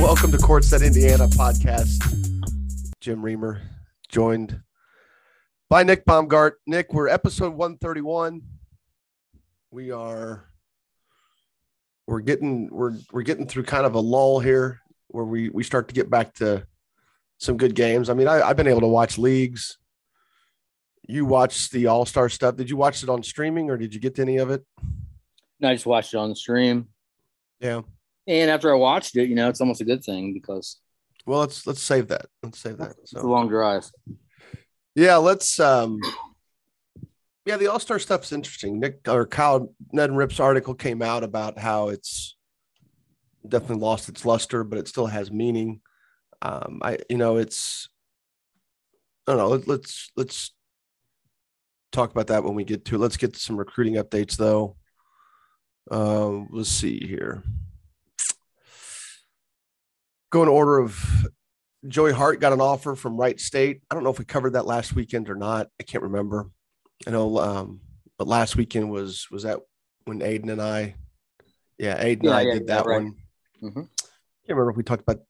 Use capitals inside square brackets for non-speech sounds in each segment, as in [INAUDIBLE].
Welcome to Courtside Indiana podcast. Jim Reamer joined by Nick Baumgart. Nick, we're episode 131. We are we're getting we're we're getting through kind of a lull here where we we start to get back to some good games. I mean, I, I've been able to watch leagues. You watched the All Star stuff. Did you watch it on streaming or did you get to any of it? No, I just watched it on the stream. Yeah. And after I watched it, you know, it's almost a good thing because Well, let's let's save that. Let's save that. it's a long drive. yeah, let's um yeah, the All Star stuff's interesting. Nick or Kyle Neddenriep's article came out about how it's definitely lost its luster, but it still has meaning. Um, I you know it's I don't know. Let, let's let's talk about that when we get to it. Let's get to some recruiting updates though. Um, let's see here. Go in order of Joey Hart got an offer from Wright State. I don't know if we covered that last weekend or not. I can't remember. I know, um, but last weekend was was that when Aiden and I, yeah, Aiden and I yeah, did that right. one. Mhm. Can't remember if we talked about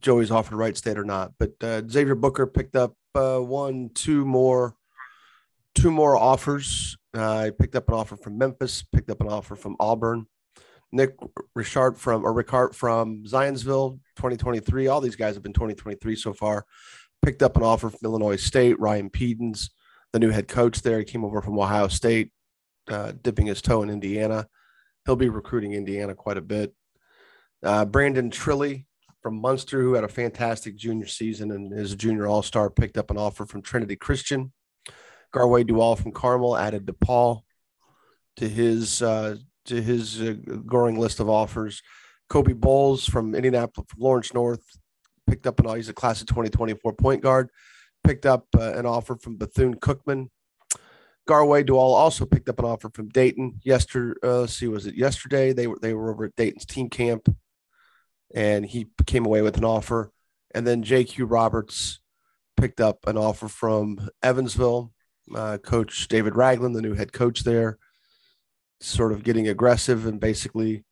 Joey's offer to Wright State or not. But uh, Xavier Booker picked up uh, one, two more, two more offers. Uh, I picked up an offer from Memphis. Picked up an offer from Auburn. Nick Richard from or Ricard from Zionsville, 2023. All these guys have been 2023 so far. Picked up an offer from Illinois State. Ryan Pedon, the new head coach there, he came over from Ohio State, uh, dipping his toe in Indiana. He'll be recruiting Indiana quite a bit. Uh, Brandon Trilly from Munster, who had a fantastic junior season and is a junior all star, picked up an offer from Trinity Christian. Garwey Dual from Carmel added DePaul to his uh, to his uh, growing list of offers. Kobe Bowles from Indianapolis, from Lawrence North, picked up an offer. he's a class of 2024 point guard. Picked up uh, an offer from Bethune Cookman. Garwey Dual also picked up an offer from Dayton yesterday. Uh, see, was it yesterday? They were they were over at Dayton's team camp, and he came away with an offer. And then J.Q. Roberts picked up an offer from Evansville. Uh, coach David Ragland, the new head coach there, sort of getting aggressive and basically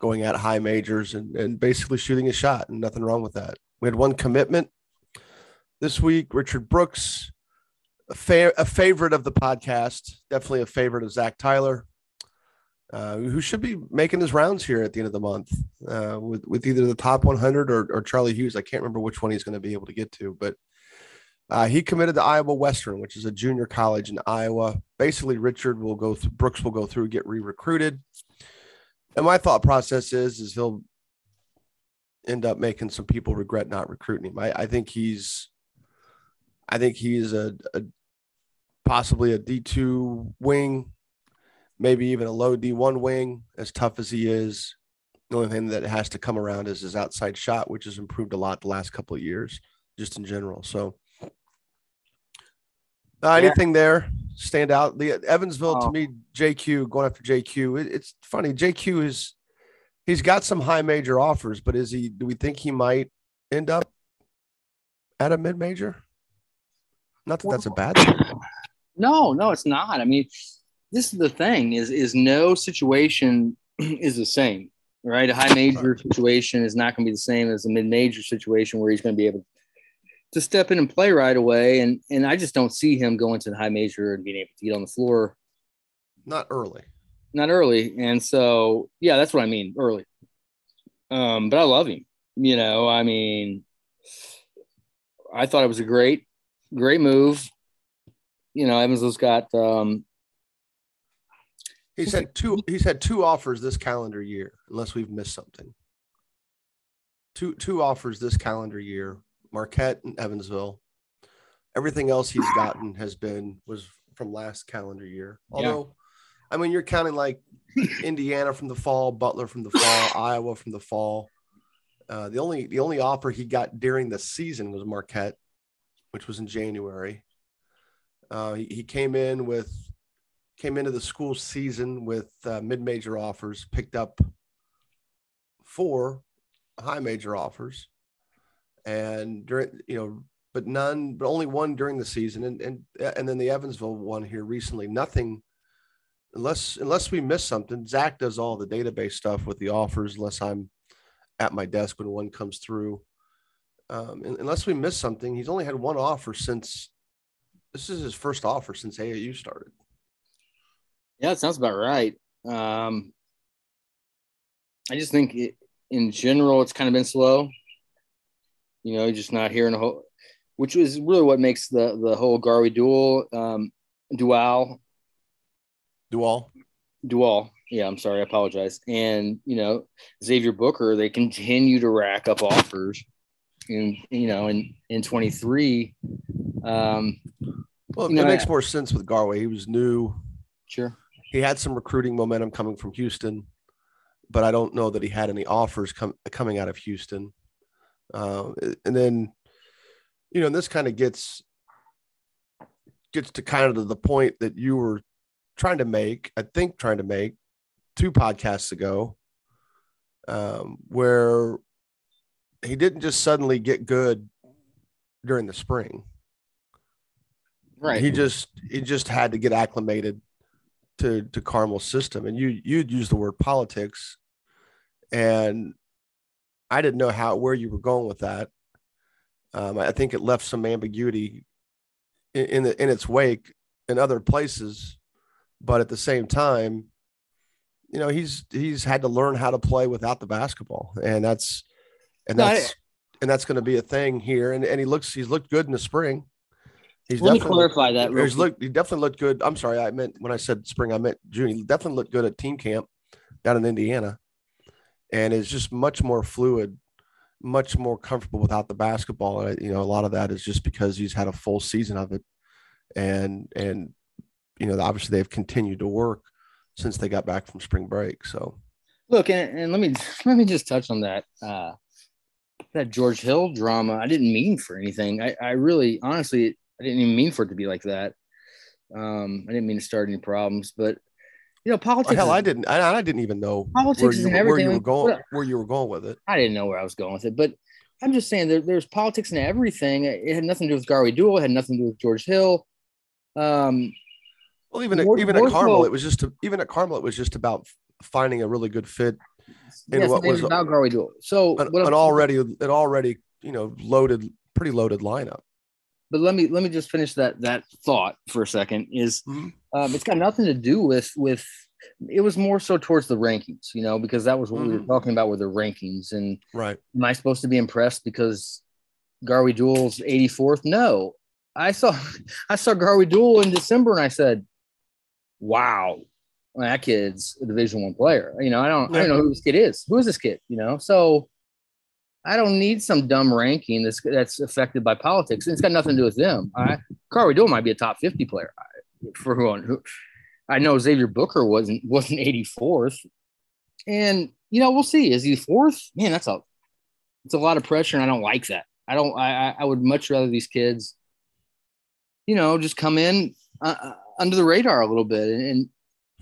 going at high majors and, and basically shooting a shot, and nothing wrong with that. We had one commitment this week. Richard Brooks, a, fa- a favorite of the podcast, definitely a favorite of Zach Tyler, uh, who should be making his rounds here at the end of the month uh, with, with either the top 100 or, or Charlie Hughes. I can't remember which one he's going to be able to get to, but uh, he committed to Iowa Western, which is a junior college in Iowa. Basically, Richard will go through, Brooks will go through, get re-recruited. And my thought process is, is he'll end up making some people regret not recruiting him. I, I think he's, I think he's a, a possibly a D two wing, maybe even a low D one wing. As tough as he is, the only thing that has to come around is his outside shot, which has improved a lot the last couple of years, just in general. So, uh, Yeah. anything there stand out? The Evansville to Oh. me, JQ going after JQ. It, it's funny. JQ is he's got some high major offers, but is he? Do we think he might end up at a mid major? Not that that's a bad thing. No, no, it's not. I mean, this is the thing: is is no situation [CLEARS THROAT] is the same, right? A high major situation is not going to be the same as a mid major situation where he's going to be able to step in and play right away. And and I just don't see him going to the high major and being able to get on the floor Not early. not early. And so, yeah, that's what I mean, early. Um, but I love him. You know, I mean, I thought it was a great, great move. You know, Evansville's got um, He's had two. He's had two offers this calendar year, unless we've missed something. Two two offers this calendar year: Marquette and Evansville. Everything else he's gotten has been was from last calendar year. Yeah. Although, I mean, you're counting like Indiana from the fall, Butler from the fall, [LAUGHS] Iowa from the fall. Uh, the only the only offer he got during the season was Marquette, which was in January. Uh, he, he came in with came into the school season with uh, mid major offers, picked up four high major offers, and during you know, but none, but only one during the season, and and and then the Evansville one here recently. Nothing, unless unless we miss something. Zach does all the database stuff with the offers, unless I'm at my desk when one comes through. Um, unless we miss something, he's only had one offer since this is his first offer since AAU started. Yeah, it sounds about right. Um, I just think it, in general, it's kind of been slow. You know, just not hearing a whole, which is really what makes the the whole Garvey duel, um, dual, dual, dual. Yeah, I'm sorry, I apologize. And you know, Xavier Booker, they continue to rack up offers, and you know, in in 23. Um, well, it know, makes more sense with Garwey. He was new. Sure. He had some recruiting momentum coming from Houston but I don't know that he had any offers com- coming out of Houston. Uh, and then, you know, this kind of gets gets to kind of the point that you were trying to make. I think trying to make two podcasts ago, um, where he didn't just suddenly get good during the spring. Right. He just he just had to get acclimated to to Carmel's system. And you you'd use the word politics and I didn't know how where you were going with that. Um, I think it left some ambiguity in in, the, in its wake in other places, but at the same time, you know he's he's had to learn how to play without the basketball, and that's and that's no, and that's going to be a thing here. And and he looks he's looked good in the spring. He's Let me clarify that. He's looked, he definitely looked good. I'm sorry, I meant when I said spring, I meant June. He definitely looked good at team camp down in Indiana and is just much more fluid, much more comfortable without the basketball. And, you know, a lot of that is just because he's had a full season of it, and and you know, obviously they've continued to work since they got back from spring break. So, look, and, and let me [LAUGHS] let me just touch on that. Uh, that George Hill drama, I didn't mean for anything. I, I really, honestly, I didn't even mean for it to be like that. Um, I didn't mean to start any problems, but you know, politics. Hell, is, I didn't. I, I, didn't even know politics where you, where you were going. Where you were going with it. I didn't know where I was going with it, but I'm just saying there, there's politics in everything. It had nothing to do with Garwey Dual. It had nothing to do with George Hill. Um, well, even at, even at Carmel, it was just to, even at Carmel, it was just about finding a really good fit in yes, what was about Garwey Dual. So an, an already an already you know loaded, pretty loaded lineup but let me let me just finish that that thought for a second is mm-hmm. Um, it's got nothing to do with with it was more so towards the rankings you know because that was what mm-hmm. we were mm-hmm. talking about with the rankings and right am i supposed to be impressed because garwey dual's 84th no i saw [LAUGHS] i saw garwey dual in december and i said wow that kid's a division one player you know i don't yeah. i don't know who this kid is who is this kid you know so I don't need some dumb ranking that's that's affected by politics. It's got nothing to do with them. I Garwey Dual might be a top 50 player [LAUGHS] for who, who I know Xavier Booker wasn't wasn't 84th. And you know, we'll see. Is he fourth? Man, that's a it's a lot of pressure, and I don't like that. I don't. I I would much rather these kids, you know, just come in uh, uh under the radar a little bit and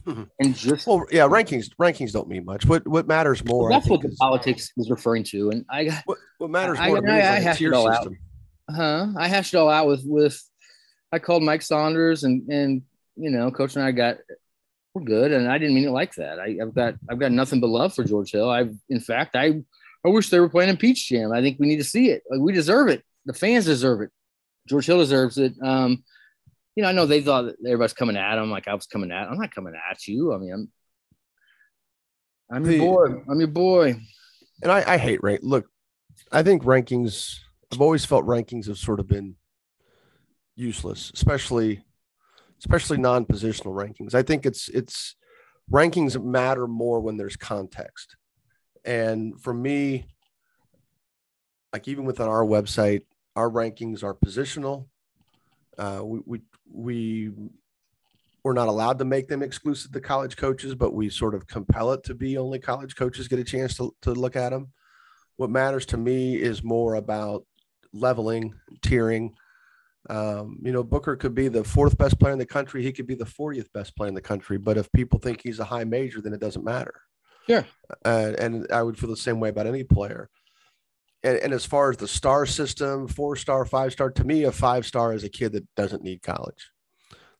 Mm-hmm. And just well, yeah, rankings rankings don't mean much. What what matters more? Well, that's what the is, politics is referring to, and I what, what matters more I, I, I, I hashed it all system. out. Huh? I hashed it all out with with. I called Mike Saunders, and and you know, Coach and I got we're good, and I didn't mean it like that. I, have got I've got nothing but love for George Hill. I've in fact I I wish they were playing in Peach Jam. I think we need to see it. Like we deserve it. The fans deserve it. George Hill deserves it. Um, you know, I know they thought that everybody's coming at him like I was coming at. I'm not coming at you. I mean, I'm I'm your boy. I'm your boy. And I, I hate rank. Look, I think rankings. I've always felt rankings have sort of been useless, especially especially non-positional rankings. I think it's it's rankings matter more when there's context. And for me, like even within our website, our rankings are positional. Uh, we, we we we're not allowed to make them exclusive to college coaches, but we sort of compel it to be only college coaches get a chance to, to look at them. what matters to me is more about leveling, tiering. Um, you know, Booker could be the fourth best player in the country. He could be the 40th best player in the country. But if people think he's a high major, then it doesn't matter. Yeah. Uh, and I would feel the same way about any player. And, and as far as the star system, four star, five star, to me, a five star is a kid that doesn't need college.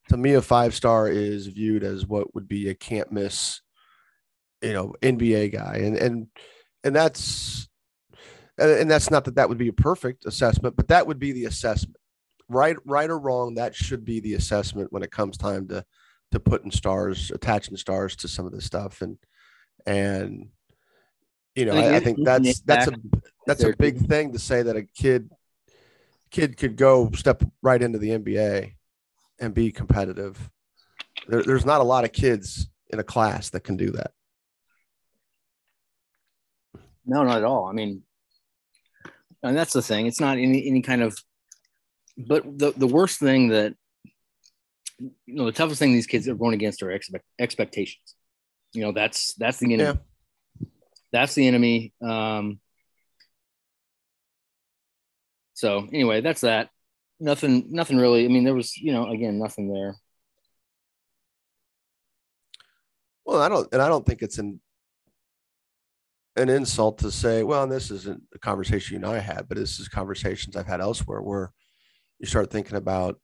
To me, a five star is viewed as what would be a can't miss, you know, NBA guy. And, and, and that's, and that's not that that would be a perfect assessment, but that would be the assessment right right or wrong that should be the assessment when it comes time to to putting stars attaching stars to some of this stuff and and you know I, I think that's that's a that's a big thing to say that a kid kid could go step right into the NBA and be competitive. There, there's not a lot of kids in a class that can do that. No, not at all. I mean, and that's the thing. It's not any any kind of but the, the worst thing that you know the toughest thing these kids are going against are expect, expectations. You know that's that's the enemy. Yeah. that's the enemy um so anyway that's that. Nothing nothing really i mean there was you know again nothing there. Well i don't and i don't think it's an an insult to say well and this isn't a conversation you and i had but this is conversations i've had elsewhere where you start thinking about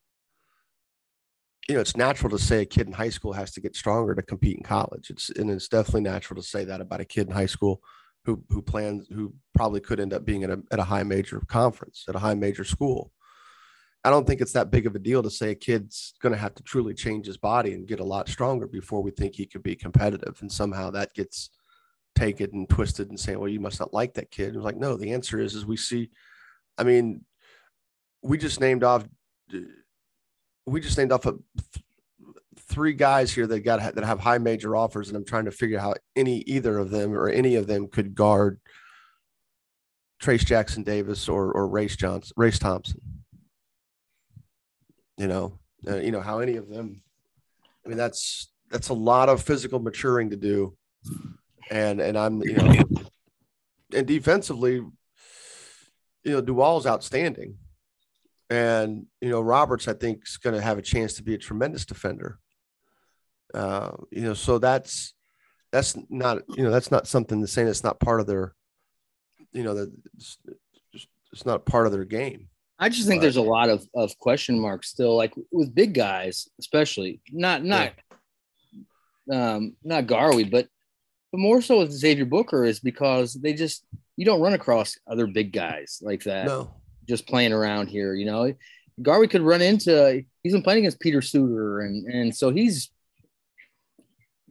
you know it's natural to say a kid in high school has to get stronger to compete in college. It's and it's definitely natural to say that about a kid in high school who who plans who probably could end up being at a, at a high major conference at a high major school. I don't think it's that big of a deal to say a kid's going to have to truly change his body and get a lot stronger before we think he could be competitive. And somehow that gets taken and twisted and saying well you must not like that kid. And it's like no the answer is is we see i mean we just named off we just named off a, three guys here that got that have high major offers, and I'm trying to figure out how any either of them or any of them could guard Trayce Jackson Davis or or Race Johnson, Race Thompson. You know, uh, you know how any of them. I mean, that's that's a lot of physical maturing to do, and and I'm you know, and defensively, you know, Dual's outstanding. And you know, Roberts, I think, is going to have a chance to be a tremendous defender. Uh, you know, so that's that's not you know that's not something to say that's not part of their, you know, that it's, it's not part of their game. I just think but, there's a lot of of question marks still, like with big guys, especially not not yeah. um not Garwey, but but more so with Xavier Booker is because they just you don't run across other big guys like that. No just playing around here. You know, Garvey could run into. He's been playing against Peter Suder, and and so he's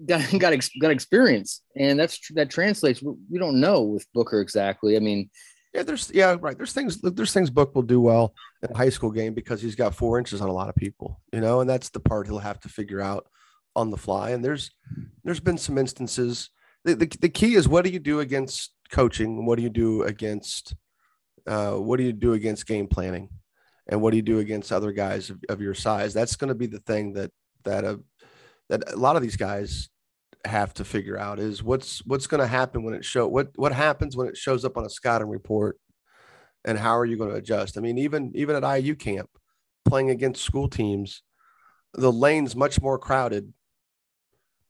got [LAUGHS] got got experience, and that's that translates. We don't know with Booker exactly. I mean, yeah, there's yeah, right. There's things there's things Book will do well in a high school game because he's got four inches on a lot of people, you know, and that's the part he'll have to figure out on the fly. And there's there's been some instances. The, the, the key is what do you do against coaching? What do you do against uh, what do you do against game planning, and what do you do against other guys of, of your size? That's going to be the thing that that uh, that a lot of these guys have to figure out is what's what's going to happen when it show what what happens when it shows up on a scouting report, and how are you going to adjust? I mean, even even at IU camp, playing against school teams, the lane's much more crowded.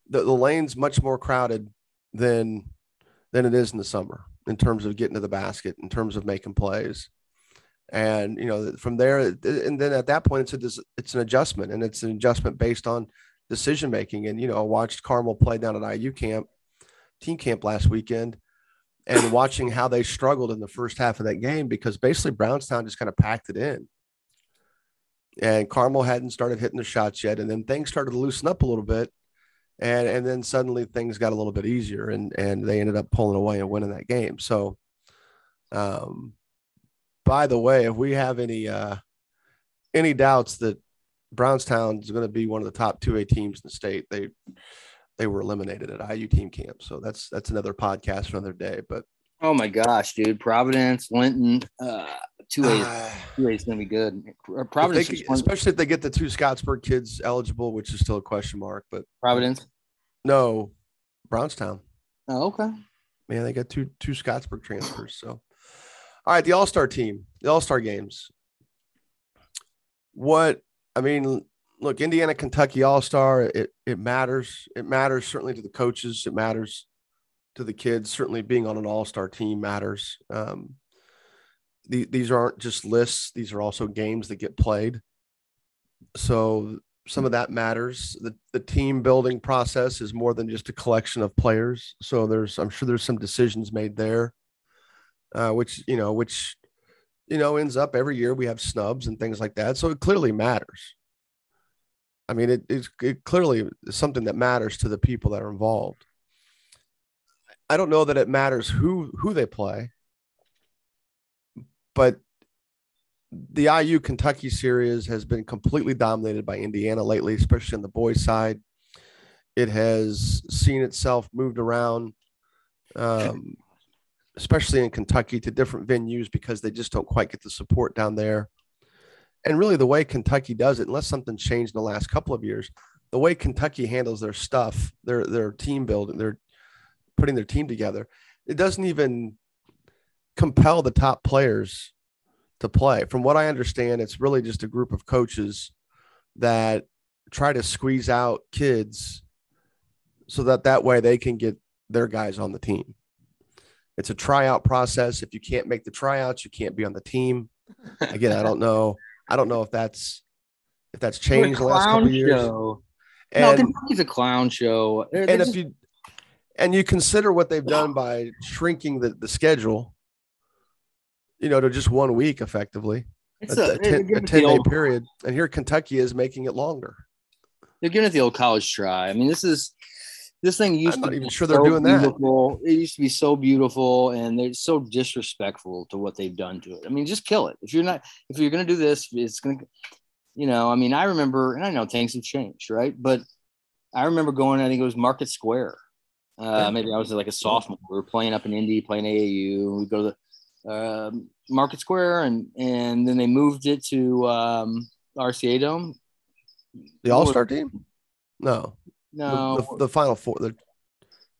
The, the lane's much more crowded than than it is in the summer in terms of getting to the basket, in terms of making plays. And you know, from there, and then at that point, it's a, it's an adjustment, and it's an adjustment based on decision making. And you know, I watched Carmel play down at IU camp, team camp last weekend, and watching how they struggled in the first half of that game because basically Brownstown just kind of packed it in. And Carmel hadn't started hitting the shots yet, and then things started to loosen up a little bit and and then suddenly things got a little bit easier and and they ended up pulling away and winning that game. So um by the way if we have any uh any doubts that brownstown is going to be one of the top 2a teams in the state they they were eliminated at iu team camp. So that's that's another podcast for another day but oh my gosh dude providence linton uh two A, uh, two A is going to be good. Providence, if they, especially if they get the two Scottsburg kids eligible, which is still a question mark. But Providence, no, Brownstown. Oh, okay. Man, they got two two Scottsburg transfers. So All right, the All Star team, the All Star games. What I mean, look, Indiana, Kentucky All Star. It it matters. It matters certainly to the coaches. It matters to the kids. Certainly, being on an All Star team matters. Um, the, these aren't just lists; these are also games that get played. So some of that matters. The the team building process is more than just a collection of players. So there's I'm sure there's some decisions made there, uh, which you know which you know ends up every year we have snubs and things like that. So it clearly matters. I mean, it, it's it clearly is something that matters to the people that are involved. I don't know that it matters who who they play, but the IU Kentucky series has been completely dominated by Indiana lately, especially on the boys' side. It has seen itself moved around, um, especially in Kentucky, to different venues because they just don't quite get the support down there. And really, the way Kentucky does it, unless something changed in the last couple of years, the way Kentucky handles their stuff, their their team building, their putting their team together, it doesn't even compel the top players to play. From what I understand, it's really just a group of coaches that try to squeeze out kids so that that way they can get their guys on the team. It's a tryout process. If you can't make the tryouts, you can't be on the team. Again, I don't know. I don't know if that's if that's changed the last couple of years. And, no, Kentucky's a clown show. They're, and if you and you consider what they've done by shrinking the, the schedule, you know, to just one week effectively. It's a, a, 10, a 10 day old, period. And here Kentucky is making it longer. They're giving it the old college try. I mean, this is this thing used I'm to not even sure they're doing beautiful. that. It used to be so beautiful and they're so disrespectful to what they've done to it. I mean, just kill it. If you're not if you're gonna do this, it's gonna you know, I mean, I remember, and I know things have changed, right? But I remember going, I think it was Market Square. Uh, maybe I was like a sophomore. We were playing up in Indy, playing AAU. We go to the uh, Market Square, and and then they moved it to um, RCA Dome. The All Star team? No, no, the, the, the, Final Four, the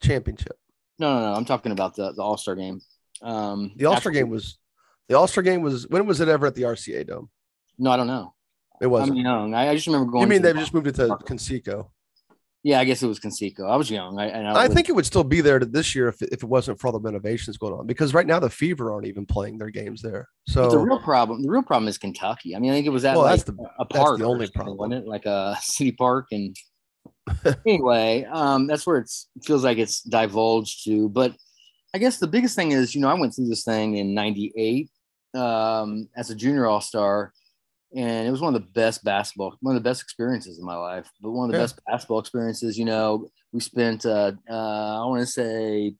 championship. No, no, no. I'm talking about the the All Star game. Um, the All Star game was the All Star game was when was it ever at the RCA Dome? No, I don't know. It wasn't. I'm young. I, I just remember going. You mean they've just moved it to Conseco? Yeah, I guess it was Conseco. I was young. I, I, I think it would still be there this year if, if it wasn't for all the renovations going on. Because right now the Fever aren't even playing their games there. So but the real problem, the real problem is Kentucky. I mean, I think it was at well, like that's the, a park. That's the only problem, wasn't it? Like a [LAUGHS] city park. And [LAUGHS] anyway, um, that's where it feels like it's divulged to. But I guess the biggest thing is, you know, I went through this thing in '98 um, as a junior All Star and it was one of the best basketball, one of the best experiences in my life. But one of the yeah. best basketball experiences, you know, we spent uh, uh, I want to say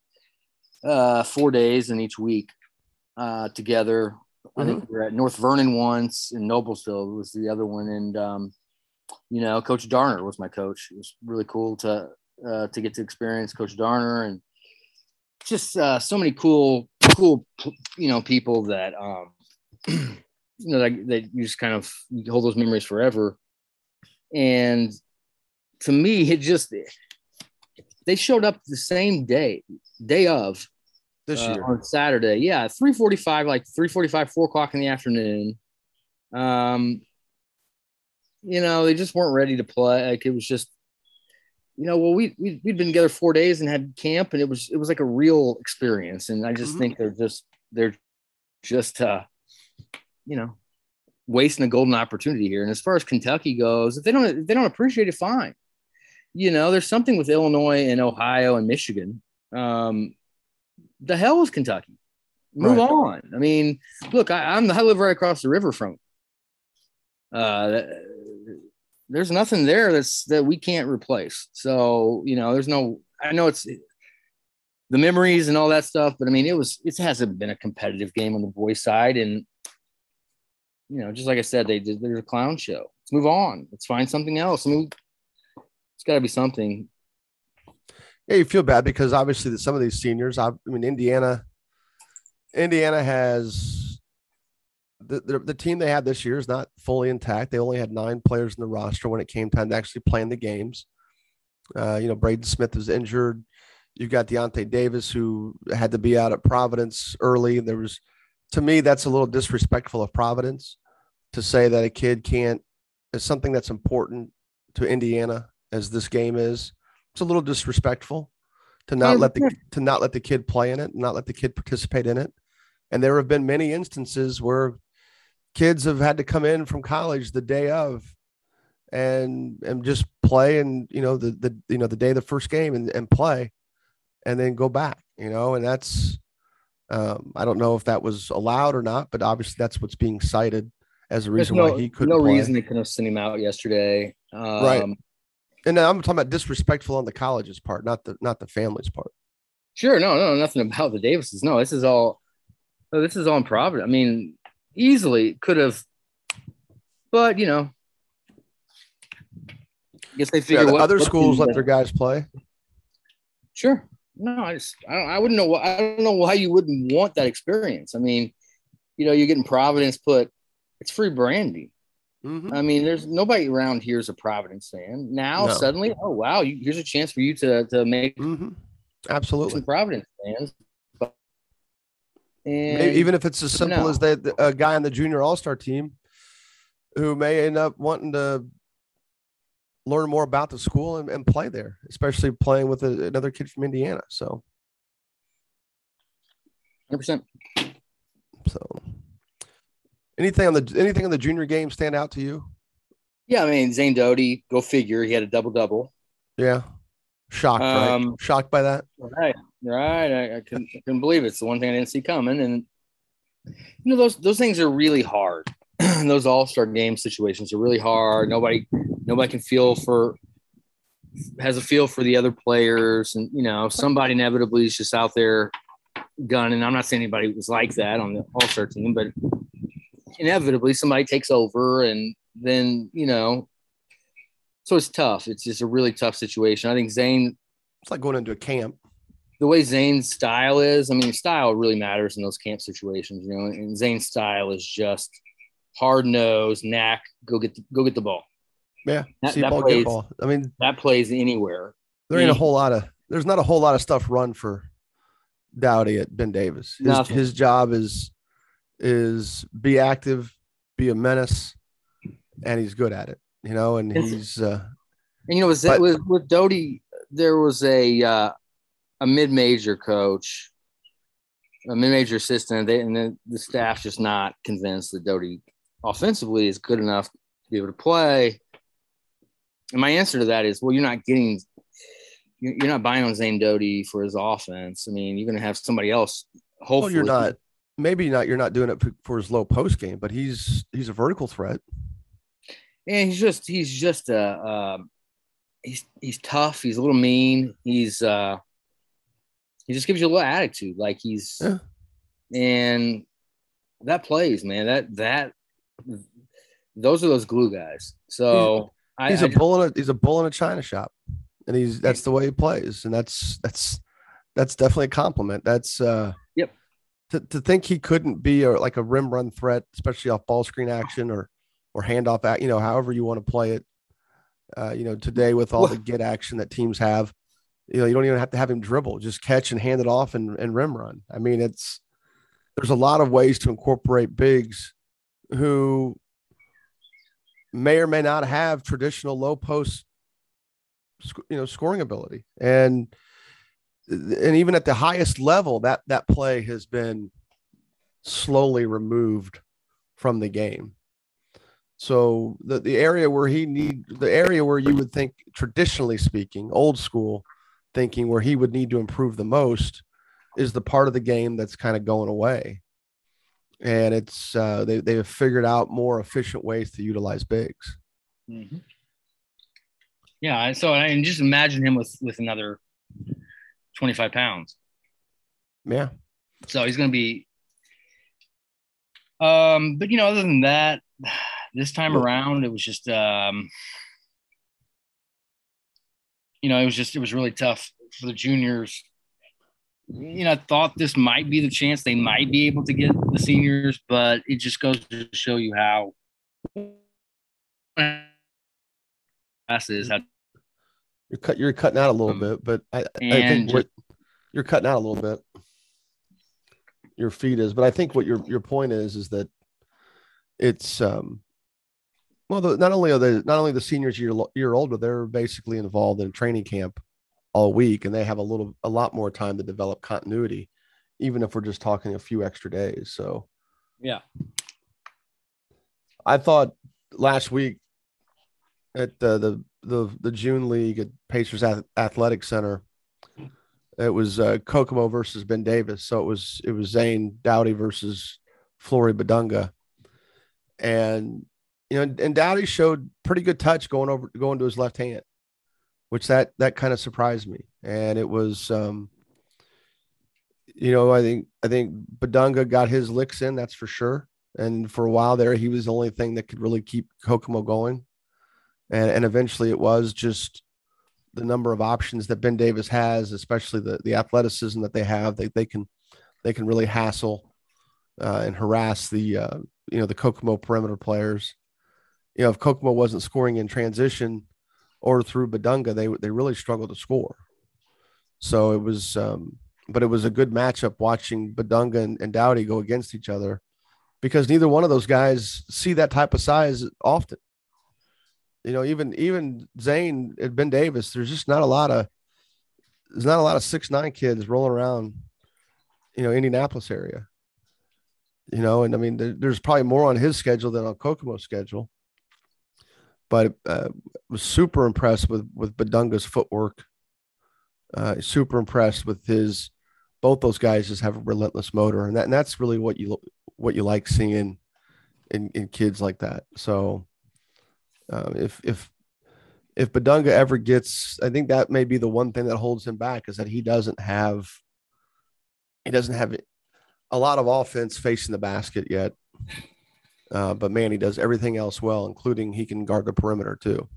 uh, four days in each week uh, together. Mm-hmm. I think mm-hmm. we were at North Vernon once, and Noblesville was the other one, and um, you know, Coach Darner was my coach. It was really cool to uh, to get to experience Coach Darner and just uh, so many cool, cool, you know, people that um, [CLEARS THROAT] you know that, that you just kind of hold those memories forever. And to me it just they showed up the same day day of this uh, year. on saturday. Yeah 345 like 345 4 o'clock in the afternoon. Um you know they just weren't ready to play. Like it was just you know well we, we we'd been together four days and had camp and it was it was like a real experience. And i just mm-hmm. think they're just they're just uh you know, wasting a golden opportunity here. And as far as Kentucky goes, if they don't if they don't appreciate it, fine. You know, there's something with Illinois and Ohio and Michigan. Um, the hell is Kentucky? Move right. on. I mean, look, I, am I live right across the river from. Uh, there's nothing there that's that we can't replace. So you know, there's no. I know it's the memories and all that stuff, but I mean, it was it hasn't been a competitive game on the boys' side, and you know, just like I said, they did there's a clown show. Let's move on. Let's find something else. I mean, it's got to be something. Yeah, you feel bad because obviously that some of these seniors. I, I mean, Indiana, Indiana has the, the, the team they had this year is not fully intact. They only had nine players in the roster when it came time to actually playing the games. Uh, you know, Braden Smith was injured. You've got Deontay Davis who had to be out at Providence early. There was to me, that's a little disrespectful of Providence to say that a kid can't, is something that's important to Indiana as this game is. It's a little disrespectful to not let the to not let the kid play in it, not let the kid participate in it. And there have been many instances where kids have had to come in from college the day of and and just play and you know the the you know the day of the first game and, and play and then go back you know and that's um, I don't know if that was allowed or not, but obviously that's what's being cited as a reason no, why he couldn't. No play. reason they couldn't have sent him out yesterday. Um, right. And I'm talking about disrespectful on the college's part, not the not the family's part. Sure, no, no, nothing about the Davises. No, this is all. This is all in Providence. I mean, easily could have, but you know, I guess they figure Yeah, what, other schools let their guys play. Sure. No, I just I don't I wouldn't know I don't know why you wouldn't want that experience. I mean, you know, you're getting Providence put it's free brandy. Mhm. I mean, there's nobody around here is a Providence fan. Now No. suddenly, oh wow, you, here's a chance for you to to make Mhm. Absolutely. some Providence fans. But, even if it's as simple no. as that a guy on the junior all star team who may end up wanting to learn more about the school and, and play there, especially playing with a, another kid from Indiana. So, 100%. so anything on the anything on the junior game stand out to you? Yeah, I mean Zane Doty, go figure. He had a double double. Yeah, shocked, right? Um, Shocked by that. Right, right. I, I, couldn't, I couldn't believe it. It's the one thing I didn't see coming. And you know, those those things are really hard. [CLEARS THROAT] those all star game situations are really hard. Nobody nobody can feel for has a feel for the other players, and you know, somebody inevitably is just out there gunning. I'm not saying anybody was like that on the all star team, but inevitably somebody takes over, and then you know. So it's tough. It's just a really tough situation. I think Zane It's like going into a camp. the way Zane's style is, I mean, style really matters in those camp situations, you know. And Zane's style is just hard nose, knack, go get the, go get the ball. Yeah, That- see that ball, plays- get ball. I mean, That plays anywhere. there ain't a whole lot of there's not a whole lot of stuff run for Dowdy at Ben Davis. His, Nothing. his job is is be active, be a menace, and he's good at it. You know, and he's uh, And you know, with But- with, with Doty, there was a uh, a mid major coach, a mid major assistant, they, and then the staff just not convinced that Doty offensively is good enough to be able to play. And my answer to that is, well, you're not getting, you're not buying on Zane Doty for his offense. I mean, you're going to have somebody else. Hopefully, well, you're not maybe not you're not doing it for, his low post game, but he's he's a vertical threat. And he's just he's just uh um he's he's tough. He's a little mean. He's uh he just gives you a little attitude, like he's Yeah. and that plays, man. That that those are those glue guys. So I, He's I a bull in a he's a bull in a china shop, and he's that's the way he plays, and that's that's that's definitely a compliment. That's uh Yep. To, to think he couldn't be a, like a rim run threat, especially off ball screen action or or handoff act, you know, however you want to play it. Uh, you know, today with all the [LAUGHS] get action that teams have, you know, you don't even have to have him dribble, just catch and hand it off and, and rim run. I mean, it's there's a lot of ways to incorporate bigs who may or may not have traditional low post you know scoring ability. And and even at the highest level that that play has been slowly removed from the game. So the the area where he need the area where you would think traditionally speaking old school thinking where he would need to improve the most is the part of the game that's kind of going away and it's uh, they they have figured out more efficient ways to utilize bigs. Mhm. Yeah, so I and just imagine him with with another 25 pounds. Yeah, So he's going to be. Um, but you know, other than that, [SIGHS] this time around, it was just, um, you know, it was just, it was really tough for the juniors. You know, I thought this might be the chance they might be able to get the seniors, but it just goes to show you how classes how you're cut you're cutting out a little Um, bit, but I, I think what you're cutting out a little bit. your feet is. But I think what your your point is is that it's um well the, not only are they not only the seniors year year older, they're basically involved in training camp all week and they have a little a lot more time to develop continuity, even if we're just talking a few extra days. So yeah. I thought last week at the the the, the June League at Pacers Athletic Center, it was uh, Kokomo versus Ben Davis. So it was it was Zane Dowdy versus Flory Bidunga, and you know, and Dowdy showed pretty good touch going over going to his left hand, which that that kind of surprised me. And it was, um, you know, I think I think Bidunga got his licks in, that's for sure. And for a while there, he was the only thing that could really keep Kokomo going. And and eventually, it was just the number of options that Ben Davis has, especially the the athleticism that they have. They they can they can really hassle uh, and harass the uh, you know the Kokomo perimeter players. You know, if Kokomo wasn't scoring in transition or through Bidunga, they they really struggled to score. So it was, um, but it was a good matchup watching Bidunga and, and Dowdy go against each other because neither one of those guys see that type of size often. You know, even even Zane and Ben Davis, there's just not a lot of there's not a lot of six nine kids rolling around, you know, Indianapolis area. You know, and I mean, there, there's probably more on his schedule than on Kokomo's schedule. But uh, was super impressed with with Bidunga's footwork. Uh, super impressed with his. Both those guys just have a relentless motor, and that and that's really what you what you like seeing in in kids like that. So um, if if if Bidunga ever gets, I think that may be the one thing that holds him back is that he doesn't have he doesn't have a lot of offense facing the basket yet. Uh, but man, he does everything else well, including he can guard the perimeter too.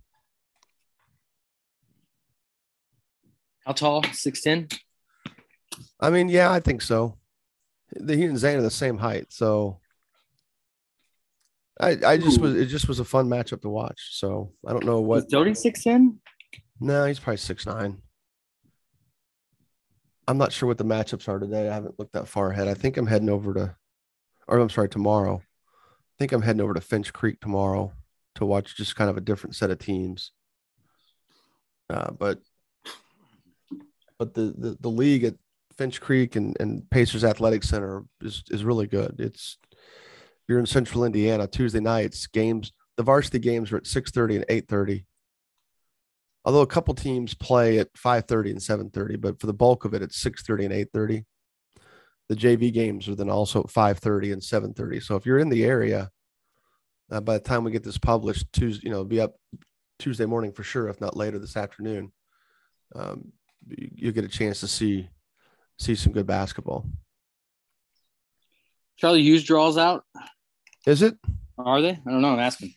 How tall? Six ten. I mean, yeah, I think so. The, he and Zane are the same height, so I, I just was it just was a fun matchup to watch. So I don't know what Is Doty six ten. No, he's probably six nine. I'm not sure what the matchups are today. I haven't looked that far ahead. I think I'm heading over to, or I'm sorry, tomorrow. Think I'm heading over to Finch Creek tomorrow to watch just kind of a different set of teams. Uh, but but the, the the league at Finch Creek and, and Pacers Athletic Center is is really good. It's you're in central Indiana, Tuesday nights, games, the varsity games are at 6:30 and 8:30. Although a couple teams play at 5:30 and 7:30, but for the bulk of it, it's 6:30 and 8:30. The JV games are then also at 5:30 and 7:30. So if you're in the area, uh, by the time we get this published, Tuesday, you know, be up Tuesday morning for sure, if not later this afternoon. Um, you, you get a chance to see see some good basketball. Charlie Hughes draws out. Is it? Are they? I don't know. I'm asking.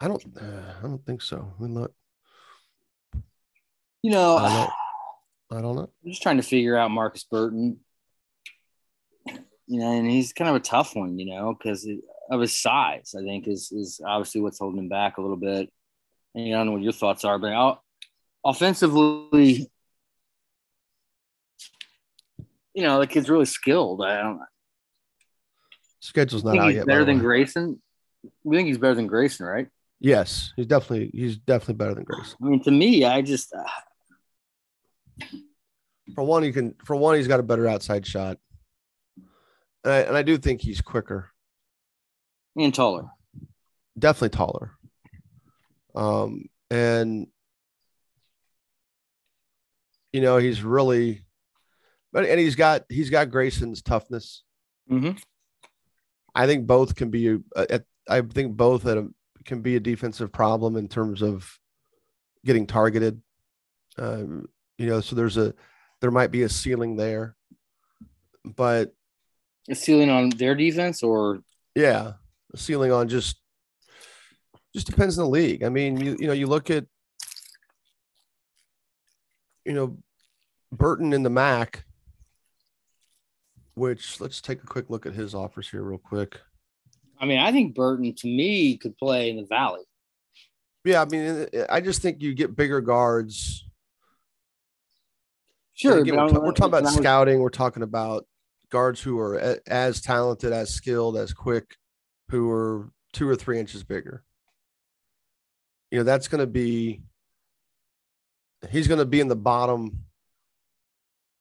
I don't. Uh, I don't think so. I look. You know, I don't, I don't know. I'm just trying to figure out Marcus Burton. You know, and he's kind of a tough one, you know, because of his size. I think is is obviously what's holding him back a little bit. And you know, I don't know what your thoughts are, but I'll, offensively, you know, the kid's really skilled. I don't. Schedule's not out he's yet. better than way. Grayson. We think he's better than Grayson, right? Yes, he's definitely he's definitely better than Grace. I mean, to me, I just uh, For one, he can. For one, he's got a better outside shot, and I, and I do think he's quicker. and taller. Definitely taller. Um, and you know he's really, but and he's got he's got Grayson's toughness. Mm-hmm. I think both can be. Uh, at, I think both at a, can be a defensive problem in terms of getting targeted. Um, you know, so there's a there might be a ceiling there, but A ceiling on their defense, or yeah, a ceiling on just just depends on the league. I mean, you you know, you look at you know Burton in the MAC, which let's take a quick look at his offers here real quick. I mean, I think Burton to me could play in the Valley. Yeah, I mean, I just think you get bigger guards. Sure, Again, we're, we're talking about scouting. We're talking about guards who are a- as talented, as skilled, as quick, who are two or three inches bigger. You know, that's going to be, he's going to be in the bottom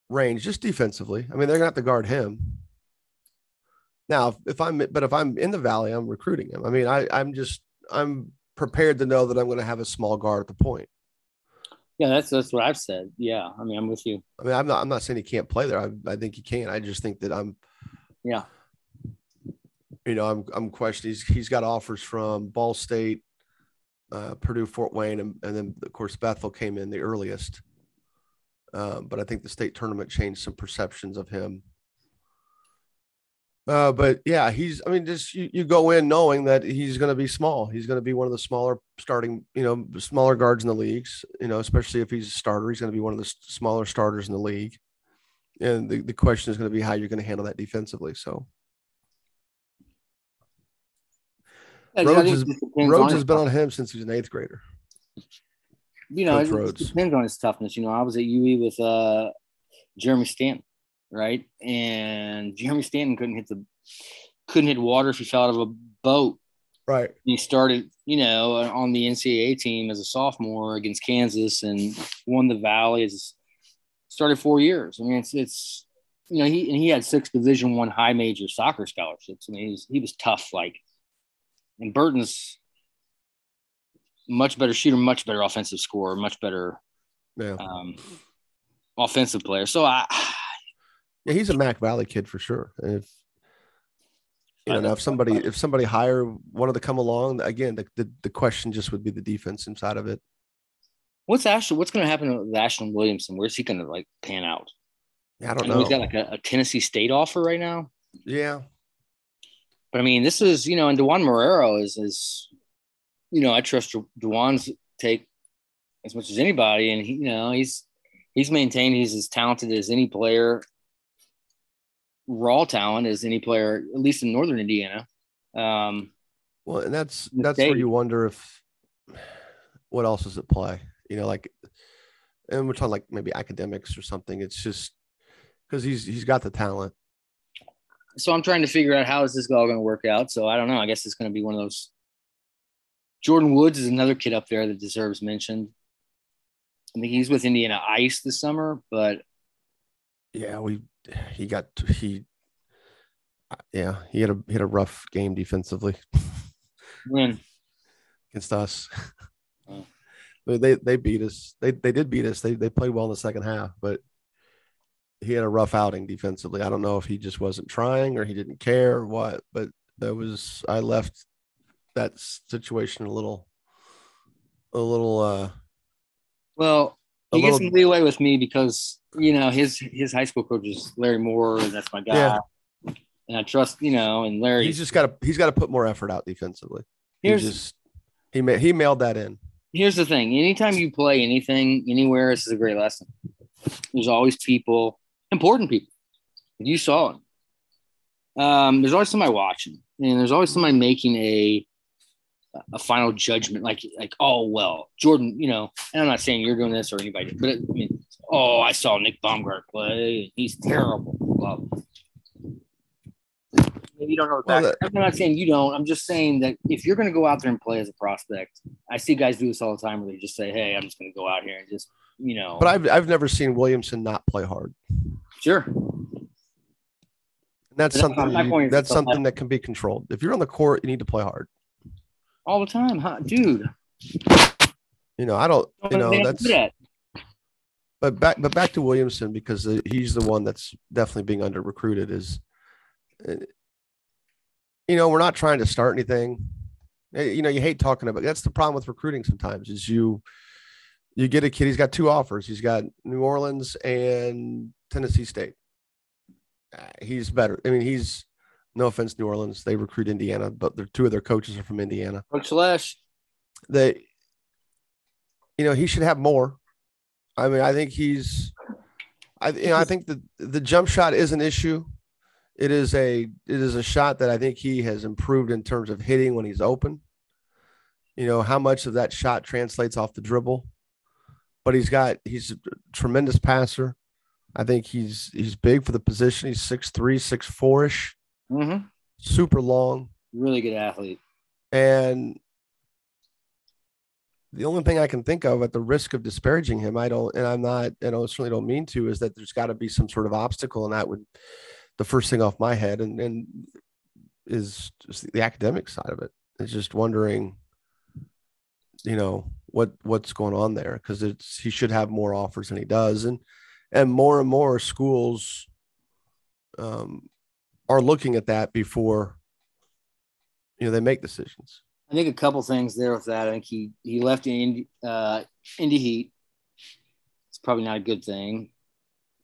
range just defensively. I mean, they're going to have to guard him. Now, if, if I'm, but if I'm in the valley, I'm recruiting him. I mean, I, I'm just, I'm prepared to know that I'm going to have a small guard at the point. Yeah, that's that's what I've said. Yeah, I mean, I'm with you. I mean, I'm not, I'm not saying he can't play there. I, I think he can. I just think that I'm, Yeah, you know, I'm I'm questioning. He's he's got offers from Ball State, uh, Purdue, Fort Wayne, and, and then of course Bethel came in the earliest. Um, but I think the state tournament changed some perceptions of him. Uh, but yeah, he's. I mean, just you, you go in knowing that he's going to be small. He's going to be one of the smaller starting, you know, smaller guards in the leagues. You know, especially if he's a starter, he's going to be one of the smaller starters in the league. And the, the question is going to be how you're going to handle that defensively. So I Rhodes has- it Rhodes has been on him since he was an eighth grader. you know, Coach it just depends on his toughness. You know, I was at UE with uh, Jeremy Stanton, right? And Jeremy Stanton couldn't hit the couldn't hit water if he fell out of a boat. Right. He started, you know, on the NCAA team as a sophomore against Kansas and won the Valley. As started four years. I mean, it's it's you know he and he had six Division One high major soccer scholarships. I mean, he's, he was tough. Like, and Burton's much better shooter, much better offensive scorer, much better Yeah. um, offensive player. So I, Yeah, he's a Mac Valley kid for sure. If you know, know. if somebody if somebody higher wanted to come along, again, the, the, the question just would be the defense inside of it. what's Ashton? What's going to happen with Ashton Williamson? Where's he going to like pan out? Yeah, I I don't know know. he's got like a, a Tennessee State offer right now. yeah. But I mean, this is you know, and Dewan Marrero is is you know, I trust Dewan's take as much as anybody, and he, you know, he's he's maintained he's as talented as any player, raw talent as any player, at least in Northern Indiana. Um, Well, and that's that's where you wonder if what else is at play. You know, like and we're talking like maybe academics or something. It's just because he's he's got the talent. so I'm trying to figure out how is this all going to work out. So I don't know. I guess it's going to be one of those. Jordan Woods is another kid up there that deserves mention. I think he's with Indiana Ice this summer, but Yeah, we he got he yeah, he had a he had a rough game defensively. when against us. Oh. They- they beat us. They they did beat us. They they played well in the second half, but he had a rough outing defensively. I don't know if he just wasn't trying or he didn't care or what, but that was I left that situation a little a little uh well, he gets some leeway with me because you know his his high school coach is Larry Moore, and that's my guy. Yeah. And I trust you know, and Larry. he's just got to he's got to put more effort out defensively. He just he ma- he mailed that in. here's the thing anytime you play anything anywhere this is a great lesson there's always people important people you saw it um, there's always somebody watching and there's always somebody making a a final judgment like like oh well jordan you know and i'm not saying you're doing this or anybody but i mean oh i saw nick baumgart play he's terrible blah, blah. You don't know Well, that. I'm not saying you don't. I'm just saying that if you're going to go out there and play as a prospect, I see guys do this all the time where they just say, "Hey, I'm just going to go out here and just, you know." But I've I've never seen Williamson not play hard. sure, And that's But that's something you- that's it's a- something that can be controlled. If you're on the court, you need to play hard. all the time, huh, dude? You know, I don't. You know, that's. do that. But back, but back to Williamson because he's the one that's definitely being under recruited. Is, uh, you know, we're not trying to start anything. You know, you hate talking about. That's the problem with recruiting. Sometimes is you, you get a kid. He's got two offers. He's got New Orleans and Tennessee State. Uh, he's better. I mean, he's no offense, New Orleans. They recruit Indiana, but the two of their coaches are from Indiana. Coach Lesh. they you know he should have more i mean i think he's i you know i think the the jump shot is an issue it is a it is a shot that i think he has improved in terms of hitting when he's open you know how much of that shot translates off the dribble but he's got he's a tremendous passer I think he's he's big for the position. He's six three, six four ish, Mm-hmm. super long, Really good athlete. and the only thing I can think of at the risk of disparaging him, I don't, and I'm not, and I certainly don't mean to, is that there's got to be some sort of obstacle, and that would the first thing off my head, and and is just the academic side of it. It's just wondering, you know, what what's going on there because it's he should have more offers than he does, and and more and more schools um, are looking at that before you know they make decisions. I think a couple things there with that. I think he he left Indy, uh, Indy Heat. It's probably not a good thing.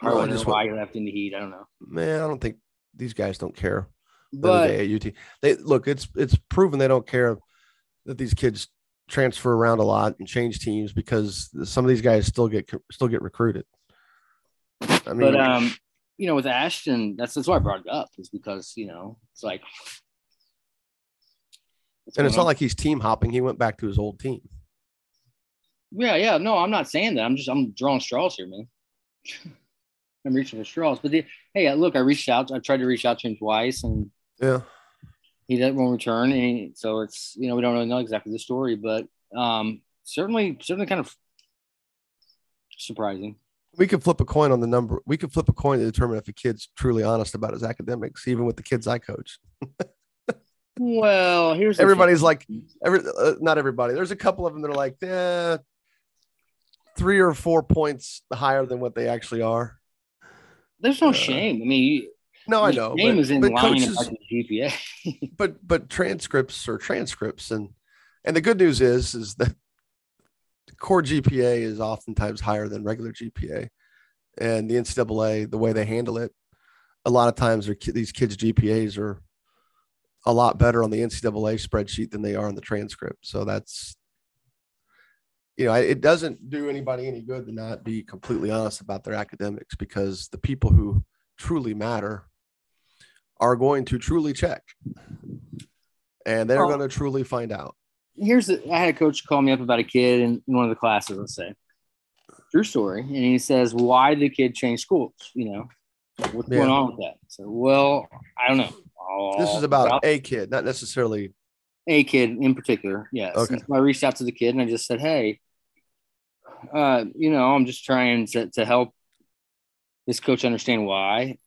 No, I just why he left Indy Heat. I don't know. Man, I don't think these guys don't care. But day at UT. They look, it's it's proven they don't care that these kids transfer around a lot and change teams because some of these guys still get still get recruited. I mean, but um, you know, with Ashton, that's that's why I brought it up is because you know it's like, and it's not on? like he's team hopping. He went back to his old team. yeah, yeah. No, I'm not saying that. I'm just I'm drawing straws here, man. [LAUGHS] I'm reaching for straws. But the, hey, look, I reached out. I tried to reach out to him twice, and Yeah, he didn't want to return. And he- so it's you know we don't really know exactly the story, but um, certainly certainly kind of surprising. we could flip a coin on the number. We could flip a coin to determine if a kid's truly honest about his academics, even with the kids I coach. [LAUGHS] Well, here's. Everybody's like, every uh, not everybody. There's a couple of them that are like, eh, three or four points higher than what they actually are. there's no uh, shame. I mean, you, No, I know. Shame but- is in but line coaches- about GPA. [LAUGHS] but but transcripts are transcripts and and the good news is is that core gpa is oftentimes higher than regular gpa and the ncaa the way they handle it a lot of times these kids gpas are a lot better on the ncaa spreadsheet than they are on the transcript so that's you know it doesn't do anybody any good to not be completely honest about their academics because the people who truly matter are going to truly check and they're oh. Well- going to truly find out. here's the, I had a coach call me up about a kid in, in one of the classes, let's say. True story. And he says, Why did the kid change schools? You know, what's Yeah. going on with that? So, well, I don't know. This is I'll- about a kid, not necessarily. a kid in particular. Yes. Okay. So I reached out to the kid and I just said, Hey, uh, you know, I'm just trying to, to help this coach understand why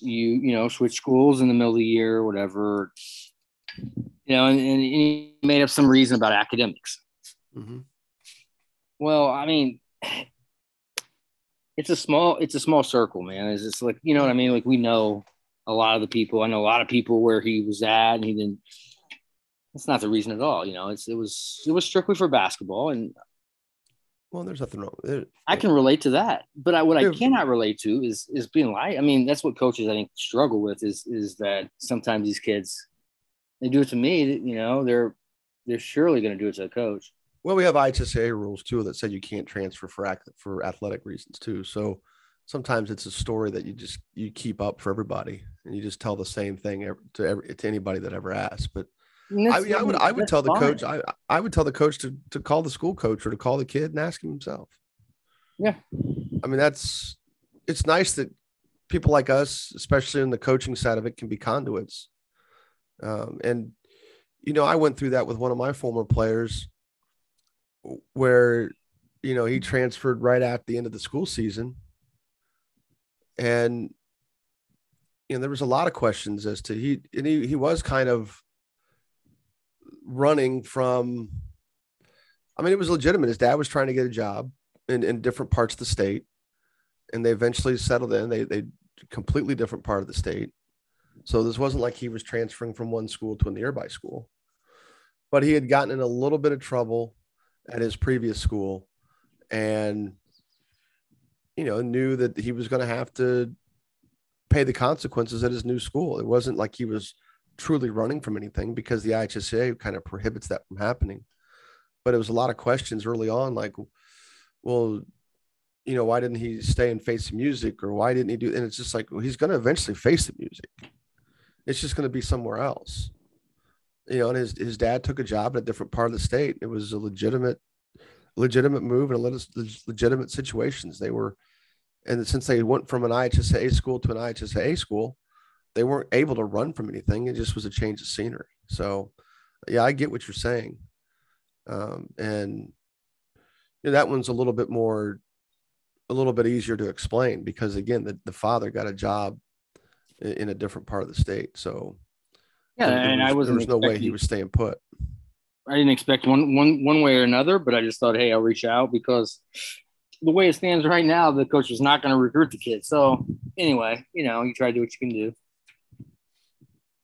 you, you know, switch schools in the middle of the year or whatever. You know, and, and he made up some reason about academics. Mhm. Well, I mean, it's a small it's a small circle, man. It's just like you know what I mean. Like we know a lot of the people. I know a lot of people where he was at, and he didn't. That's not the reason at all. You know, it's it was it was strictly for basketball, and Well, there's nothing wrong. There, I can relate to that. But I, what I cannot relate to is is being light. I mean, that's what coaches I think struggle with is is that sometimes these kids they do it to me. You know, they're they're surely going to do it to a coach. well, we have IHSA rules too that said you can't transfer for act, for athletic reasons too. So sometimes it's a story that you just you keep up for everybody, and you just tell the same thing to every to anybody that ever asks. But I, mean, I would I would tell the coach I I would tell the coach to to call the school coach or to call the kid and ask him himself. Yeah. I mean that's it's nice that people like us, especially in the coaching side of it, can be conduits. Um, and you know, I went through that with one of my former players, where you know he transferred right at the end of the school season, and you know there was a lot of questions as to he and he he was kind of running from I mean, it was legitimate. His dad was trying to get a job in, in different parts of the state, and they eventually settled in. They they completely different part of the state. So this wasn't like he was transferring from one school to a nearby school. But he had gotten in a little bit of trouble at his previous school and you know knew that he was going to have to pay the consequences at his new school. It wasn't like he was truly running from anything because the IHSA kind of prohibits that from happening. But it was a lot of questions early on, like, well, you know, why didn't he stay and face the music, or why didn't he do? And it's just like, well, he's going to eventually face the music. It's just going to be somewhere else, you know. And his his dad took a job in a different part of the state. It was a legitimate, legitimate move and a legitimate situations. They were, and since they went from an IHSA school to an IHSA school, they weren't able to run from anything. It just was a change of scenery. So, yeah, I get what you're saying, um, and you know, that one's a little bit more, a little bit easier to explain because again, the, the father got a job in, in a different part of the state. So, yeah, there, and was, I wasn't. there was no way he was staying put. I didn't expect one one one way or another, but I just thought, hey, I'll reach out because the way it stands right now, the coach is not going to recruit the kid. So anyway, you know, you try to do what you can do.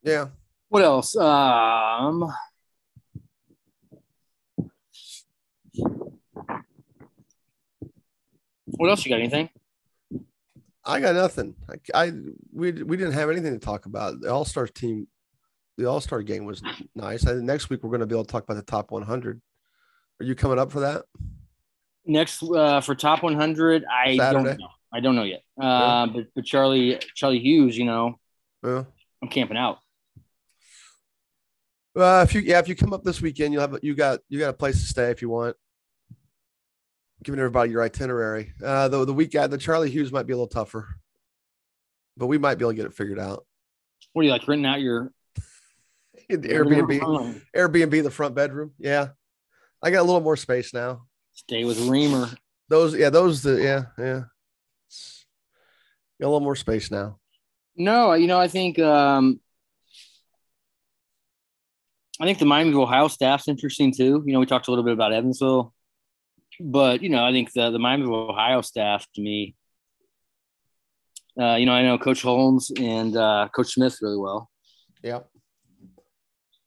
Yeah. What else? Um, what else? You got anything? I got nothing. I, I we we didn't have anything to talk about. The All Star team, the All Star game was nice. I next week we're going to be able to talk about the top 100. Are you coming up for that? Next uh, for top 100, I Saturday? don't know. I don't know yet. Uh, but but Charlie Charlie Hughes, you know, Yeah. I'm camping out. Uh, if you yeah, if you come up this weekend, you'll have you got you got a place to stay if you want. Giving everybody your itinerary. Uh, the the week at the Charlie Hughes might be a little tougher, but we might be able to get it figured out. What are you like renting out your [LAUGHS] Airbnb, Airbnb, the front bedroom. Yeah, I got a little more space now. Stay with Reamer. Those yeah, those the yeah yeah. Got a little more space now. No, you know, I think um I think the Miami of Ohio staff's interesting too. You know, we talked a little bit about Evansville, but you know, I think the the Miami of Ohio staff to me, uh, you know, I know Coach Holmes and uh, Coach Smith really well, Yeah.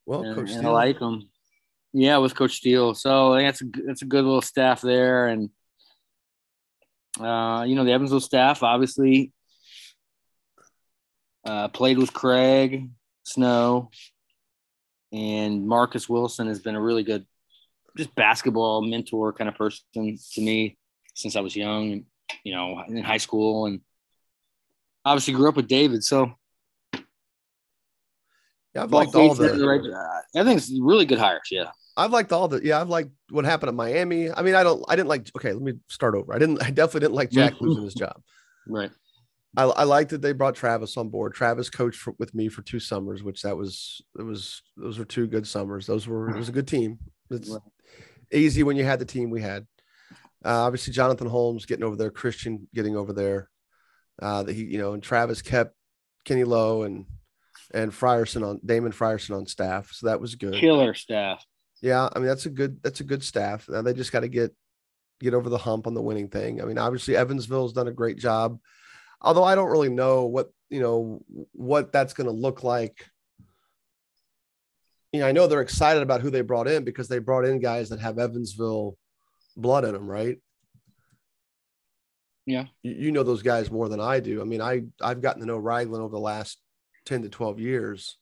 Well, and, Coach and I like them. Yeah, with Coach Steele, so that's a that's a good little staff there, and uh, you know, the Evansville staff obviously uh, played with Craig Snow, and Marcus Wilson has been a really good, just basketball mentor kind of person to me since I was young, you know, in high school, and obviously grew up with David. So yeah, I've liked all the right- I think it's really good hires. Yeah, I've liked all the yeah, I've liked what happened at Miami. I mean, I don't I didn't like okay, let me start over. I didn't I definitely didn't like Jack losing his [LAUGHS] job. right. I, I liked that they brought Travis on board. Travis coached for, with me for two summers, which that was it was those were two good summers. Those were it was a good team. It's Right. easy when you had the team we had. Uh, obviously, Jonathan Holmes getting over there, Christian getting over there. Uh, that he you know, and Travis kept Kenny Lowe and and Frierson on Damon Frierson on staff, so that was good. Killer staff. Yeah, I mean that's a good that's a good staff. Now they just got to get get over the hump on the winning thing. I mean, obviously Evansville's done a great job, although I don't really know what you know what that's going to look like. You know, I know they're excited about who they brought in because they brought in guys that have Evansville blood in them, right? Yeah. You, you know those guys more than I do. I mean, I I've gotten to know Ragland over the last ten to twelve years,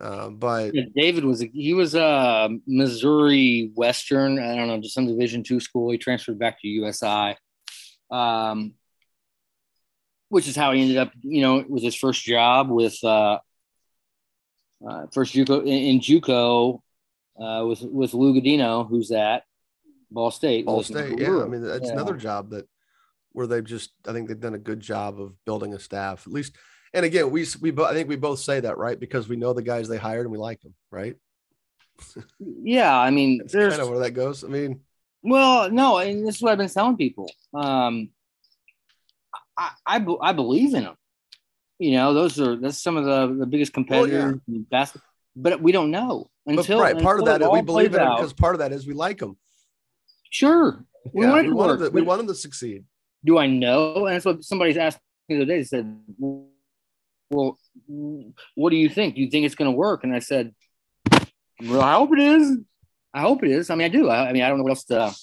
uh, but Yeah, David was he was a Missouri Western. I don't know, just some Division two school. He transferred back to USI, um, which is how he ended up. You know, with his first job with uh, uh, first JUCO in, in JUCO uh, with with Lou Godino, who's at Ball State. Ball State, yeah. I mean, that's Yeah. another job that where they've just, I think they've done a good job of building a staff, at least. And again, we we I think we both say that right because we know the guys they hired and we like them, right? yeah. I mean, That's there's kind of where that goes. I mean, Well, no, and this is what I've been telling people. Um, I, I, I believe in them. You know, those are that's some of the, the biggest competitors. in basketball, but we don't know but until right, part of until that we believe in them because part of that is we like them. Sure, we Yeah, want we to want work. them to, we want them to succeed. do I know? And that's what somebody's asked me the other day. They said, "Well, what do you think? Do you think it's going to work?" And I said, "Well, I hope it is. I hope it is. I mean, I do. I, I mean, I don't know what else to."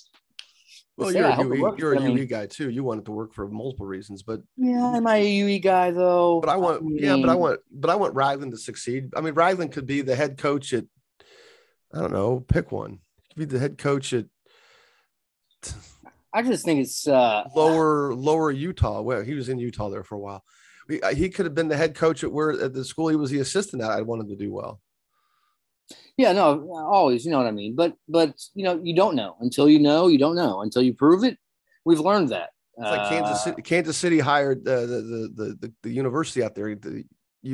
Well, you're I a UE, you're a I mean- UE guy too. You want it to work for multiple reasons, but Yeah, I'm I a UE guy though? but I want yeah, but I want but I want Ragland to succeed. I mean, Ragland could be the head coach at I don't know, pick one. He could be the head coach at I just think it's uh lower lower Utah. Well, he was in Utah there for a while. We, uh, he could have been the head coach at where at the school he was the assistant at. I wanted to do well. yeah, no, always, you know what I mean. But but you know, you don't know until you know, you don't know until you prove it. We've learned that. It's like Kansas City. Kansas City hired the the the the, the university out there, the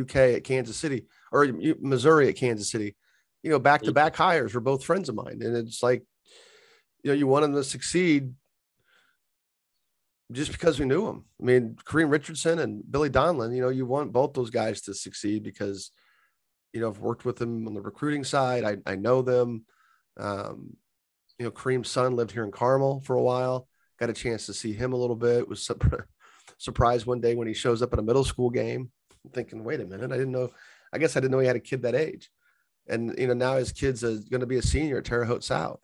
UK at Kansas City or Missouri at Kansas City. You know, back to back hires were both friends of mine, and it's like, you know, you want them to succeed just because we knew them. I mean, Kareem Richardson and Billy Donlon. You know, you want both those guys to succeed because, you know, I've worked with them on the recruiting side. I I know them. Um, you know, Kareem's son lived here in Carmel for a while. Got a chance to see him a little bit. Was [LAUGHS] surprised one day when he shows up at a middle school game, I'm thinking, wait a minute, I didn't know. I guess I didn't know he had a kid that age. And you know, now his kid's going to be a senior at Terre Haute South,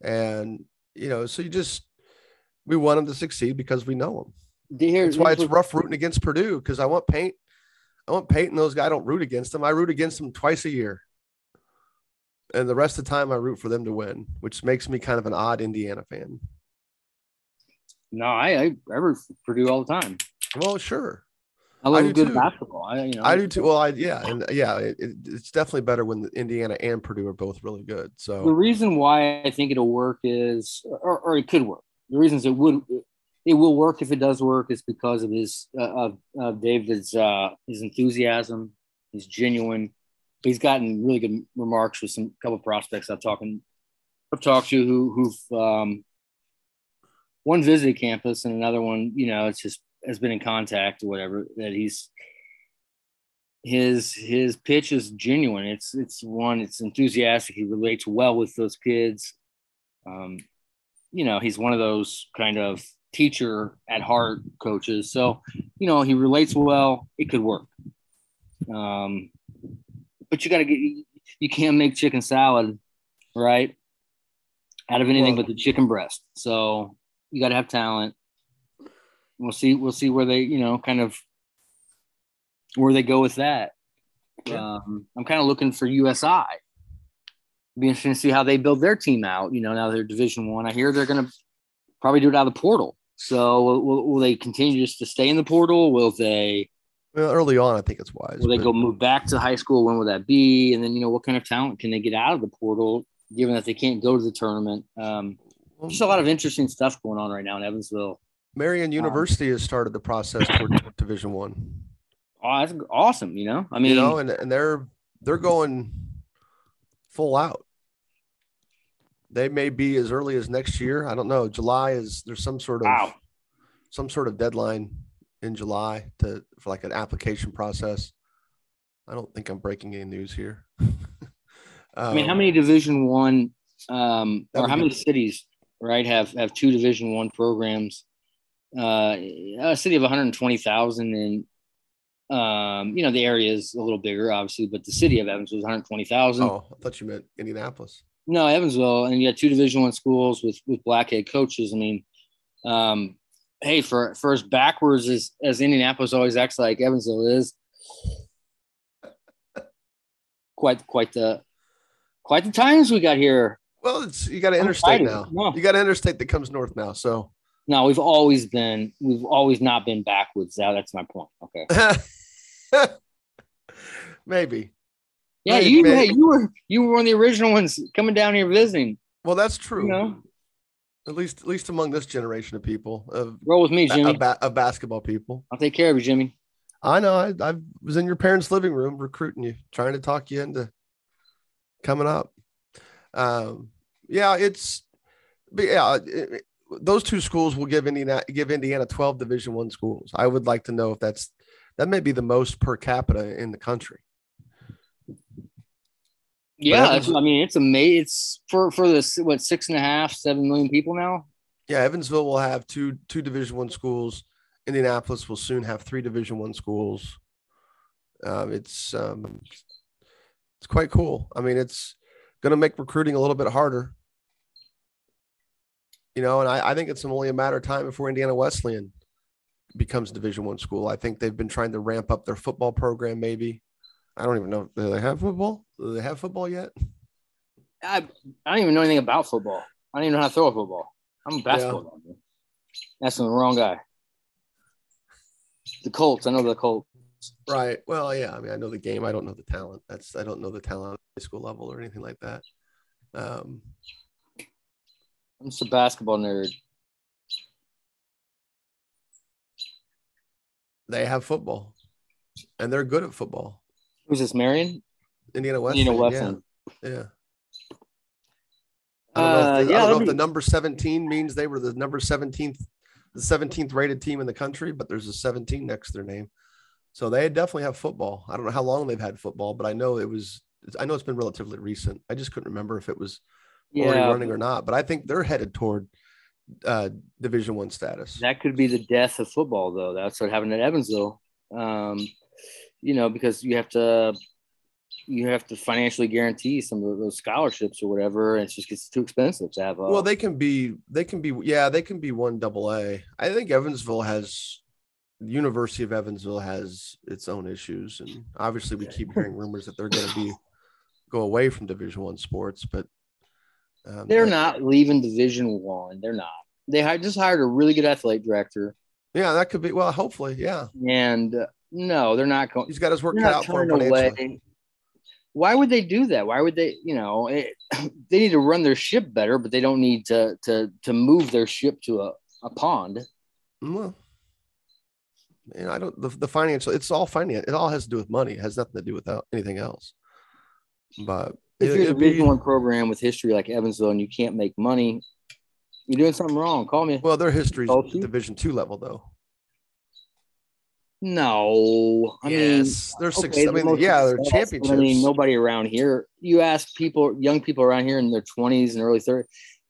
and you know, so you just we want him to succeed because we know him. Here, That's why it's rough rooting against Purdue because I want paint. I want paint and those guys. I don't root against them. I root against them twice a year and the rest of the time I root for them to win, which makes me kind of an odd Indiana fan. No, I I, I root for Purdue all the time. Well, sure. I love I good too. basketball. I, you know, I do too. Well, I yeah, and yeah, it, it's definitely better when Indiana and Purdue are both really good. So the reason why I think it'll work is, or, or it could work. The reasons it would, it will work if it does work is because of his uh, of, of David's uh, his enthusiasm. He's genuine he's gotten really good remarks with some couple prospects I've talking I've talked to who who've um, one visited campus and another one, you know, it's just has been in contact or whatever that he's his his pitch is genuine. It's it's one, it's enthusiastic. He relates well with those kids. Um, you know, he's one of those kind of teacher at heart coaches. So, you know, he relates well. It could work. Um, but you got to get you can't make chicken salad, right? Out of anything well, but the chicken breast. So you got to have talent. We'll see. We'll see where they, you know, kind of where they go with that. Um, I'm kind of looking for USI. Be interesting to see how they build their team out. You know, now they're Division One. I. I hear they're going to probably do it out of the portal. So will, will, they continue just to stay in the portal? Will they well, early on, I think it's wise. Will they go move back to high school? When will that be? And then, you know, what kind of talent can they get out of the portal, given that they can't go to the tournament? Um, just a lot of interesting stuff going on right now in Evansville. Marian um, University um, has started the process for Division One. Oh, that's awesome! You know, I mean, you know, and, and they're they're going full out. They may be as early as next year. I don't know. July is there's some sort of wow. some sort of deadline in July to for like an application process. I don't think I'm breaking any news here. um, [LAUGHS] I mean, how many Division One um, or how many cities right have have two Division One programs? Uh, a city of 120,000 and um, you know the area is a little bigger, obviously, but the city of Evansville is 120,000. Oh, I thought you meant Indianapolis. No, Evansville, and you got two Division One schools with with black head coaches. I mean, um, hey, for for as backwards as as Indianapolis always acts like Evansville is, quite quite the quite the times we got here. Well, it's you got an interstate now. No. You got an interstate that comes north now. So no, we've always been we've always not been backwards. Now that's my point. Okay. [LAUGHS] maybe. Yeah, maybe, you. Hey, you were you were one of the original ones coming down here visiting. Well, that's true. You know? At least, at least among this generation of people, of roll with me, Jimmy, of, ba- of basketball people. I'll take care of you, Jimmy. I know. I, I was in your parents' living room recruiting you, trying to talk you into coming up. Um, yeah, it's, but yeah, it, those two schools will give Indiana give Indiana twelve Division One schools. I would like to know if that's that may be the most per capita in the country. Yeah, I mean it's amazing. It's for for this what six and a half, seven million people now. Yeah, Evansville will have two two Division One schools. Indianapolis will soon have three Division One schools. Um, it's um, it's quite cool. I mean, it's going to make recruiting a little bit harder. You know, and I, I think it's only a matter of time before Indiana Wesleyan becomes Division One school. I think they've been trying to ramp up their football program, maybe. I don't even know. Do they have football? Do they have football yet? I, I don't even know anything about football. I don't even know how to throw a football. I'm a basketball yeah. guy. That's the wrong guy. The Colts. I know the Colts. Right. Well, yeah. I mean, I know the game. I don't know the talent. That's I don't know the talent at high school level or anything like that. Um, I'm just a basketball nerd. They have football, and they're good at football. Who's this, Marian? Indiana West. Indiana yeah. Wesleyan. Yeah. I don't know, Uh, if, the, yeah, I don't know if the be- number 17 means they were the number 17th, the 17th rated team in the country, but there's a 17 next to their name. So they definitely have football. I don't know how long they've had football, but I know it was, I know it's been relatively recent. I just couldn't remember if it was already running or not, but I think they're headed toward uh, Division One status. that could be the death of football, though. That's what happened at Evansville. Um, you know, because you have to you have to financially guarantee some of those scholarships or whatever, and it just gets too expensive to have. A, Well, they can be, they can be, yeah, they can be one double A. I think Evansville has, University of Evansville has its own issues, and obviously we keep hearing rumors that they're going to be go away from Division One sports, but um, they're that- not leaving Division One. They're not. They hi- just hired a really good athletic director, Yeah, that could be. Well, hopefully, yeah, and uh, no, they're not going. he's got his work cut out for him away. Why would they do that? Why would they? You know, it, [CLEARS THROAT] they need to run their ship better, but they don't need to to to move their ship to a, a pond. Well, and I don't the, the financial. It's all finance. It all has to do with money. It has nothing to do with anything else. But If you're a Division One program with history like Evansville and you can't make money, you're doing something wrong. Call me. well, their history's? Division Two level though. No, I mean, they're six. okay, I mean, yeah, they're championships. I mean, nobody around here. You ask people, young people around here in their 20s and early 30s.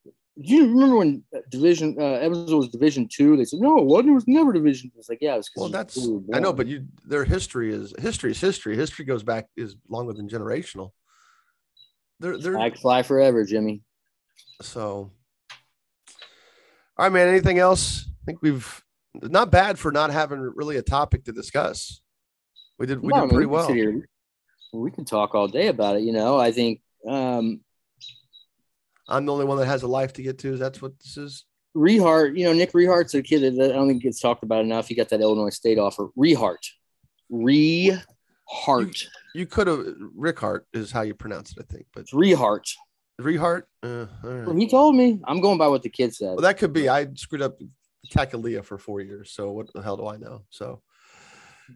Do you remember when Division uh, Evansville was Division Two? They said no, it wasn't. It was never Division. It's like yeah, it was 'cause Well, that's I know, but you their history is history is history. History goes back is longer than generational. They're they're fly forever, Jimmy. so. All right, man. Anything else? I think we've not bad for not having really a topic to discuss. We did we No, I did mean, pretty we well. here- we can talk all day about it. You know, I think um, I'm the only one that has a life to get to. That's what this is. Rehart, you know, Nick Rehart's a kid that I don't think gets talked about enough. He got that Illinois State offer. Rehart. Rehart. You could have Rick Hart is how you pronounce it, I think, but Rehart. Rehart. Uh, right. He told me. I'm going by what the kid said. Well, that could be. I screwed up Kakalia for four years, so what the hell do I know? So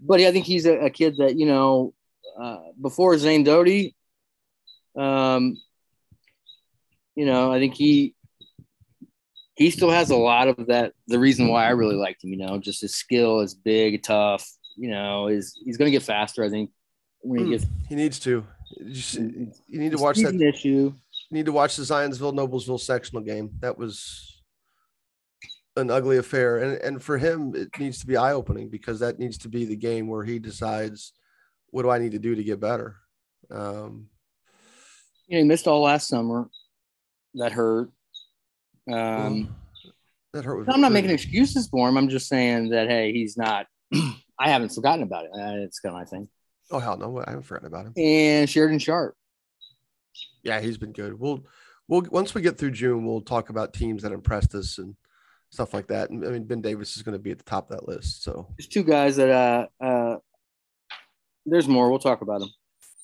But I think he's a, a kid that, you know, uh, before Zane Doty, um, you know, I think he he still has a lot of that. The reason why I really liked him, you know, just his skill is big, tough. You know, is he's going to get faster. I think when he Hmm. gets he needs to. You, just- you need to watch he's that. an issue. You need to watch the Zionsville Noblesville sectional game. That was an ugly affair, and and for him, it needs to be eye opening because that needs to be the game where he decides what do I need to do to get better. Um, You know, he missed all last summer. That hurt. Um, that hurt. with I'm not making excuses for him. I'm just saying that hey, he's not. [CLEARS THROAT] I haven't forgotten about it. Uh, it's kind of my thing. Oh hell no! I haven't forgotten about him. And Sheridan Sharp. Yeah, he's been good. We'll we'll once we get through June, we'll talk about teams that impressed us and stuff like that. And I mean, Ben Davis is going to be at the top of that list. So There's two guys that uh uh. There's more. We'll talk about them.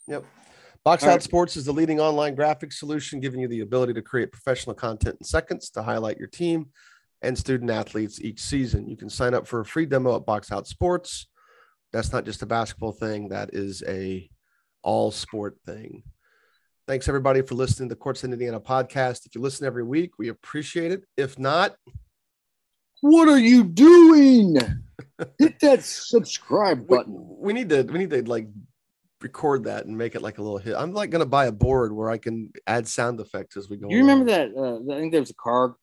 Yep. Box All Out right. Sports is the leading online graphics solution, giving you the ability to create professional content in seconds to highlight your team and student athletes each season. You can sign up for a free demo at Box Out Sports. That's not just a basketball thing, that is a all sport thing. Thanks everybody for listening to the Courtside Indiana podcast. If you listen every week, we appreciate it. If not, What are you doing? [LAUGHS] Hit that subscribe button. we need to we need to like record that and make it like a little hit. I'm like gonna buy a board where I can add sound effects as we go. You remember along. that? Uh, I think there was a car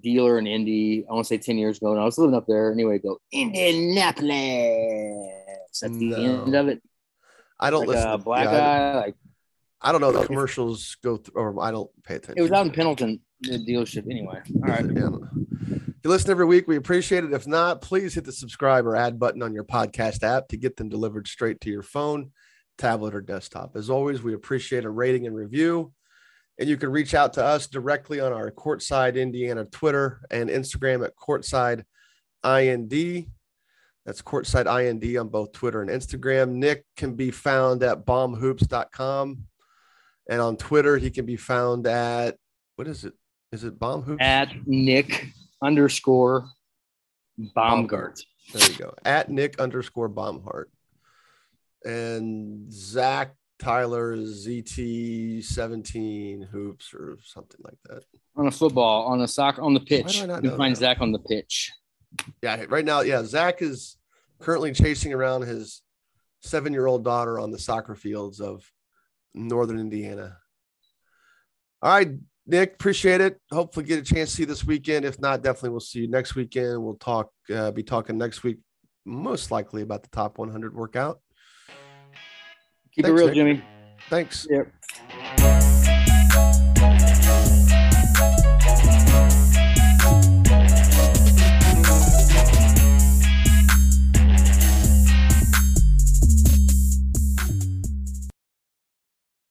dealer in Indy. I want to say ten years ago, and I was living up there. Anyway, go Indianapolis. That's the No. end of it. I don't Like listen. a black yeah, I- guy. Like I, don't know. The commercials go through, or I don't pay attention. it was out in Pendleton, the dealership. Anyway, all right. Yeah, I. If you listen every week, we appreciate it. If not, please hit the subscribe or add button on your podcast app to get them delivered straight to your phone, tablet, or desktop. As always, we appreciate a rating and review. And you can reach out to us directly on our Courtside Indiana Twitter and Instagram at Courtside IND. That's Courtside IND on both Twitter and Instagram. Nick can be found at bombhoops.com. And on Twitter, he can be found at what is it? Is it Bomb Hoops? At Nick underscore Baumgart. There you go. At Nick underscore Baumgart. And Zach Tyler ZT17 hoops or something like that. On a football, on a soccer, on the pitch. I not You know find that? Zach on the pitch. Yeah, right now, yeah, Zach is currently chasing around his seven year old daughter on the soccer fields of northern Indiana. All right, Nick, appreciate it. Hopefully, get a chance to see you this weekend. If not, definitely we'll see you next weekend. We'll talk, uh, be talking next week, most likely about the top 100 workout. Keep Thanks, it real, Nick. Jimmy. Thanks. Yep.